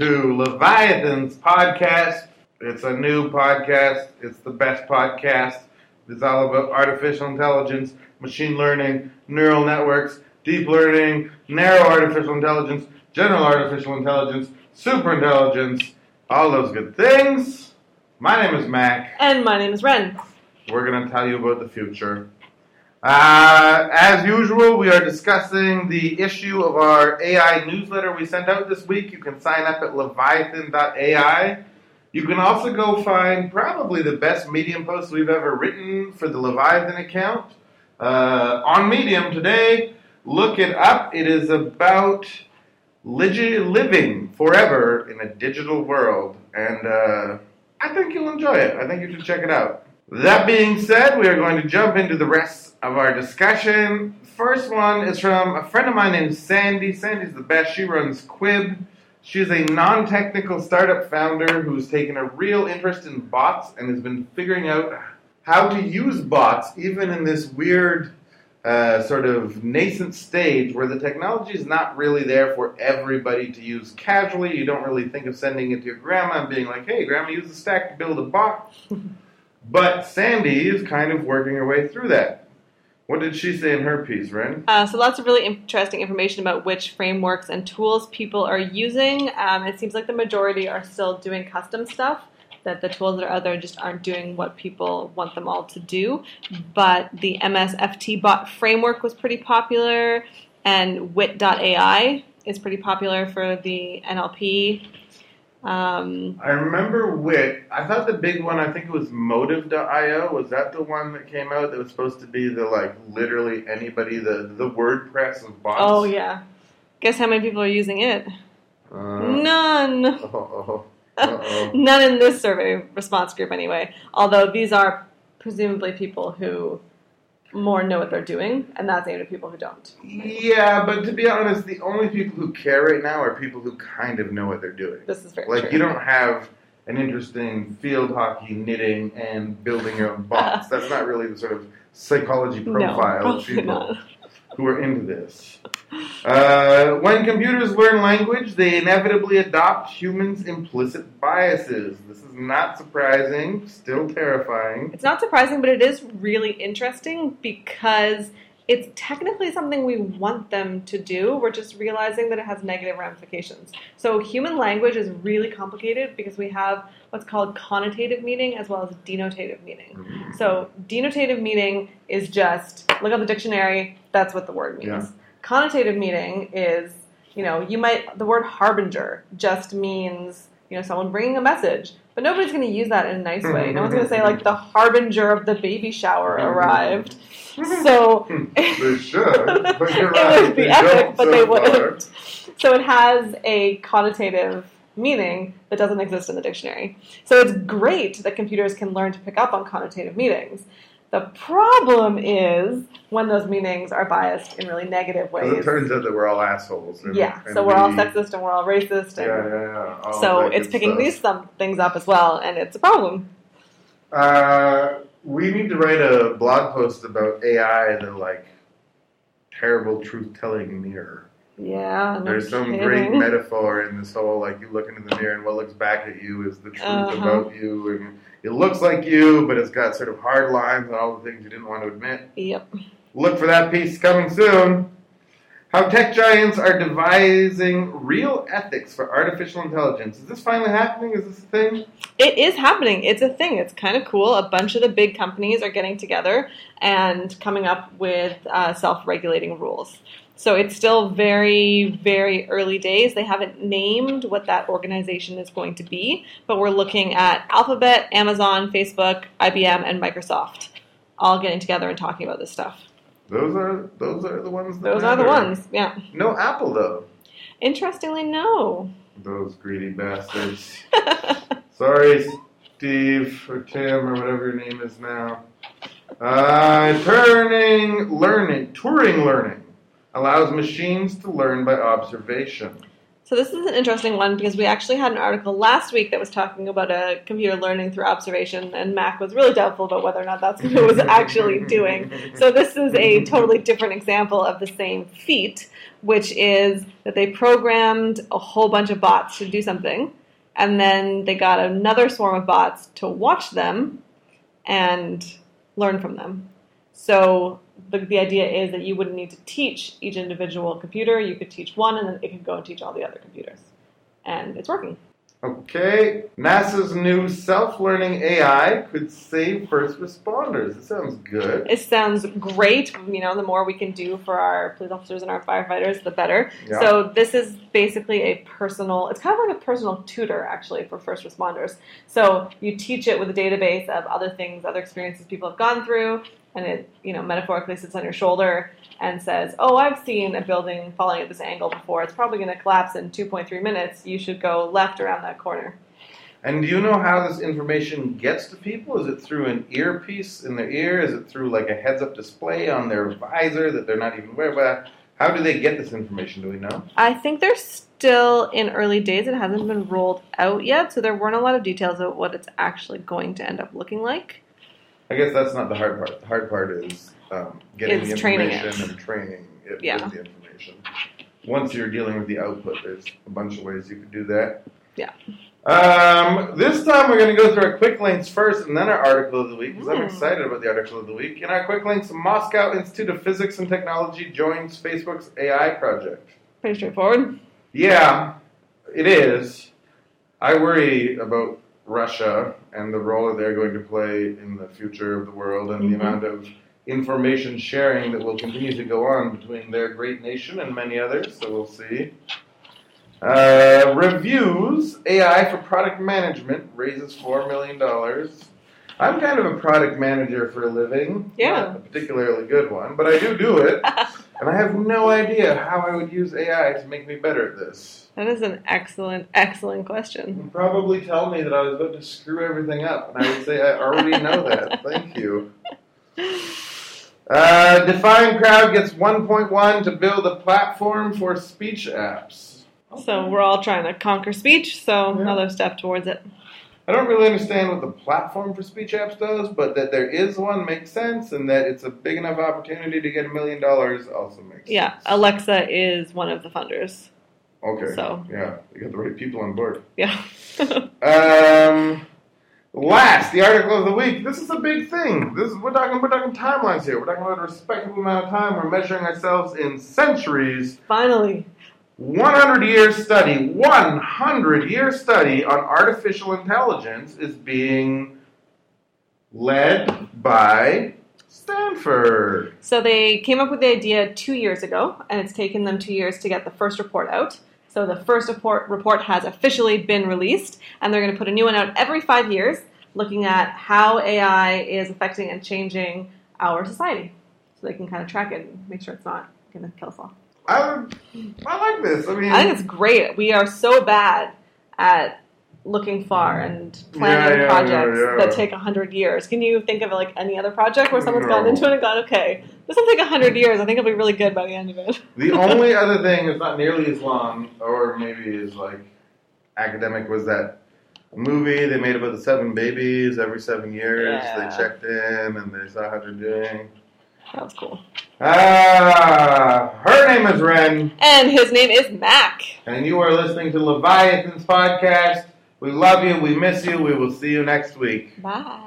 to Leviathan's podcast. It's a new podcast. It's the best podcast. It's all about artificial intelligence, machine learning, neural networks, deep learning, narrow artificial intelligence, general artificial intelligence, super intelligence, all those good things. My name is Mac. And my name is Ren. We're going to tell you about the future. Uh, as usual, we are discussing the issue of our AI newsletter we sent out this week. You can sign up at leviathan.ai. You can also go find probably the best Medium post we've ever written for the Leviathan account uh, on Medium today. Look it up. It is about living forever in a digital world, and uh, I think you'll enjoy it. I think you should check it out. That being said, we are going to jump into the rest of our discussion. First one is from a friend of mine named Sandy. Sandy's the best. She runs Quib. She's a non technical startup founder who's taken a real interest in bots and has been figuring out how to use bots, even in this weird uh, sort of nascent stage where the technology is not really there for everybody to use casually. You don't really think of sending it to your grandma and being like, hey, grandma, use the stack to build a bot. but Sandy is kind of working her way through that. What did she say in her piece, Ren? Uh, so lots of really interesting information about which frameworks and tools people are using. Um, it seems like the majority are still doing custom stuff. That the tools that are out there just aren't doing what people want them all to do. But the MSFT bot framework was pretty popular, and Wit.ai is pretty popular for the NLP. Um, I remember Wit. I thought the big one, I think it was Motive.io. Was that the one that came out that was supposed to be the, like, literally anybody, the, the WordPress of bots? oh, yeah. Guess how many people are using it? Uh, None. oh, uh-oh. None in this survey response group, anyway. Although these are presumably people who more know what they're doing, and that's aimed at people who don't. Yeah, but to be honest, the only people who care right now are people who kind of know what they're doing. This is very Like, true. you don't have an interesting field hockey, knitting, and building your own bots. That's not really the sort of psychology no, profile of probably people not. Who are into this. Uh, when computers learn language, they inevitably adopt humans' implicit biases. This is not surprising, still terrifying. It's not surprising, but it is really interesting because it's technically something we want them to do. We're just realizing that it has negative ramifications. So, human language is really complicated because we have what's called connotative meaning as well as denotative meaning. Mm-hmm. So, denotative meaning is just look up the dictionary, that's what the word means. Yeah. Connotative meaning is, you know, you might, the word harbinger just means, you know, someone bringing a message. But nobody's going to use that in a nice way. No one's going to say, like, the mm-hmm. harbinger of the baby shower mm-hmm. arrived. Mm-hmm. So, They should, but you're It right. would be they epic, but so they far. wouldn't. so it has a connotative meaning that doesn't exist in the dictionary. So it's great that computers can learn to pick up on connotative meanings. The problem is when those meanings are biased in really negative ways. It turns out that we're all assholes. And, Yeah, and so we're all sexist and we're all racist, Yeah, and yeah, yeah. so it's picking stuff. these some things up as well, and it's a problem. Uh, we need to write a blog post about AI, and the like terrible truth-telling mirror. Yeah, no There's some kidding. great metaphor in this whole like you look in the mirror and what looks back at you is the truth Uh-huh. about you, and it looks like you, but it's got sort of hard lines and all the things you didn't want to admit. Yep. Look for that piece coming soon. How tech giants are devising real ethics for artificial intelligence. Is this finally happening? Is this a thing? It is happening. It's a thing. It's kind of cool. A bunch of the big companies are getting together and coming up with uh, self regulating rules. So it's still very, very early days. They haven't named what that organization is going to be, but we're looking at Alphabet, Amazon, Facebook, IBM, and Microsoft all getting together and talking about this stuff. Those are those are the ones. That Those are the ones. Yeah. No Apple though. Interestingly, no. Those greedy bastards. Sorry, Steve or Tim or whatever your name is now. Uh, turning learning, Turing learning allows machines to learn by observation. So this is an interesting one because we actually had an article last week that was talking about a computer learning through observation, and Mac was really doubtful about whether or not that's what it was actually doing. So this is a totally different example of the same feat, which is that they programmed a whole bunch of bots to do something, and then they got another swarm of bots to watch them and learn from them. So the, the idea is that you wouldn't need to teach each individual computer. You could teach one, and then it could go and teach all the other computers. And it's working. Okay, NASA's new self-learning AI could save first responders. It sounds good. It sounds great. You know, the more we can do for our police officers and our firefighters, the better. Yeah. So this is basically a personal. It's kind of like a personal tutor, actually, for first responders. So you teach it with a database of other things, other experiences people have gone through, and it, you know, metaphorically sits on your shoulder and says, "Oh, I've seen a building falling at this angle before. It's probably going to collapse in 2.3 minutes. You should go left around that corner." And do you know how this information gets to people? Is it through an earpiece in their ear? Is it through like a heads-up display on their visor that they're not even aware of? How do they get this information? Do we know? I think they're still in early days. It hasn't been rolled out yet, so there weren't a lot of details of what it's actually going to end up looking like. I guess that's not the hard part. The hard part is um, getting It's the training information it. and training it Yeah. with the information. Once you're dealing with the output, there's a bunch of ways you could do that. Yeah. Um, this time we're going to go through our quick links first and then our article of the week because I'm Hmm. excited about the article of the week. In our quick links, Moscow Institute of Physics and Technology joins Facebook's AI project. Pretty straightforward. Yeah, it is. I worry about Russia and the role that they're going to play in the future of the world and Mhm. the amount of information sharing that will continue to go on between their great nation and many others. So we'll see. Uh, reviews AI for product management raises $4 million. I'm kind of a product manager for a living. Yeah. Not a particularly good one, but I do do it. And I have no idea how I would use AI to make me better at this. That is an excellent, excellent question. You'd probably tell me that I was about to screw everything up, and I would say I already know that. Thank you. Uh, DefinedCrowd gets 1.1 to build a platform for speech apps. So we're all trying to conquer speech, so Yeah. another step towards it. I don't really understand what the platform for speech apps does, but that there is one makes sense, and that it's a big enough opportunity to get a million dollars also makes Yeah, sense. Yeah, Alexa is one of the funders. Okay. So. Yeah, you got the right people on board. Yeah. Um, last, the article of the week. This is a big thing. This is we're talking we're talking timelines here. We're talking about a respectable amount of time. We're measuring ourselves in centuries. Finally. 100 year study, 100 year study on artificial intelligence is being led by Stanford. So they came up with the idea two years ago, and it's taken them two years to get the first report out. So the first report report has officially been released, and they're going to put a new one out every five years, looking at how AI is affecting and changing our society, so they can kind of track it and make sure it's not going to kill us all. I, would- I like this. I mean, I think it's great. We are so bad at looking far and planning Yeah, yeah, projects yeah, that take a hundred years. Can you think of like any other project where someone's No. gone into it and gone, okay, this will take a hundred years. I think it'll be really good by the end of it. The only other thing that's not nearly as long, or maybe is like academic, was that movie they made about the seven babies every seven years. Yeah. They checked in and they saw how they're doing. That was cool. Ah, her name is Ren, And his name is Mac. and you are listening to Leviathan's podcast. We love you. We miss you. We will see you next week. Bye.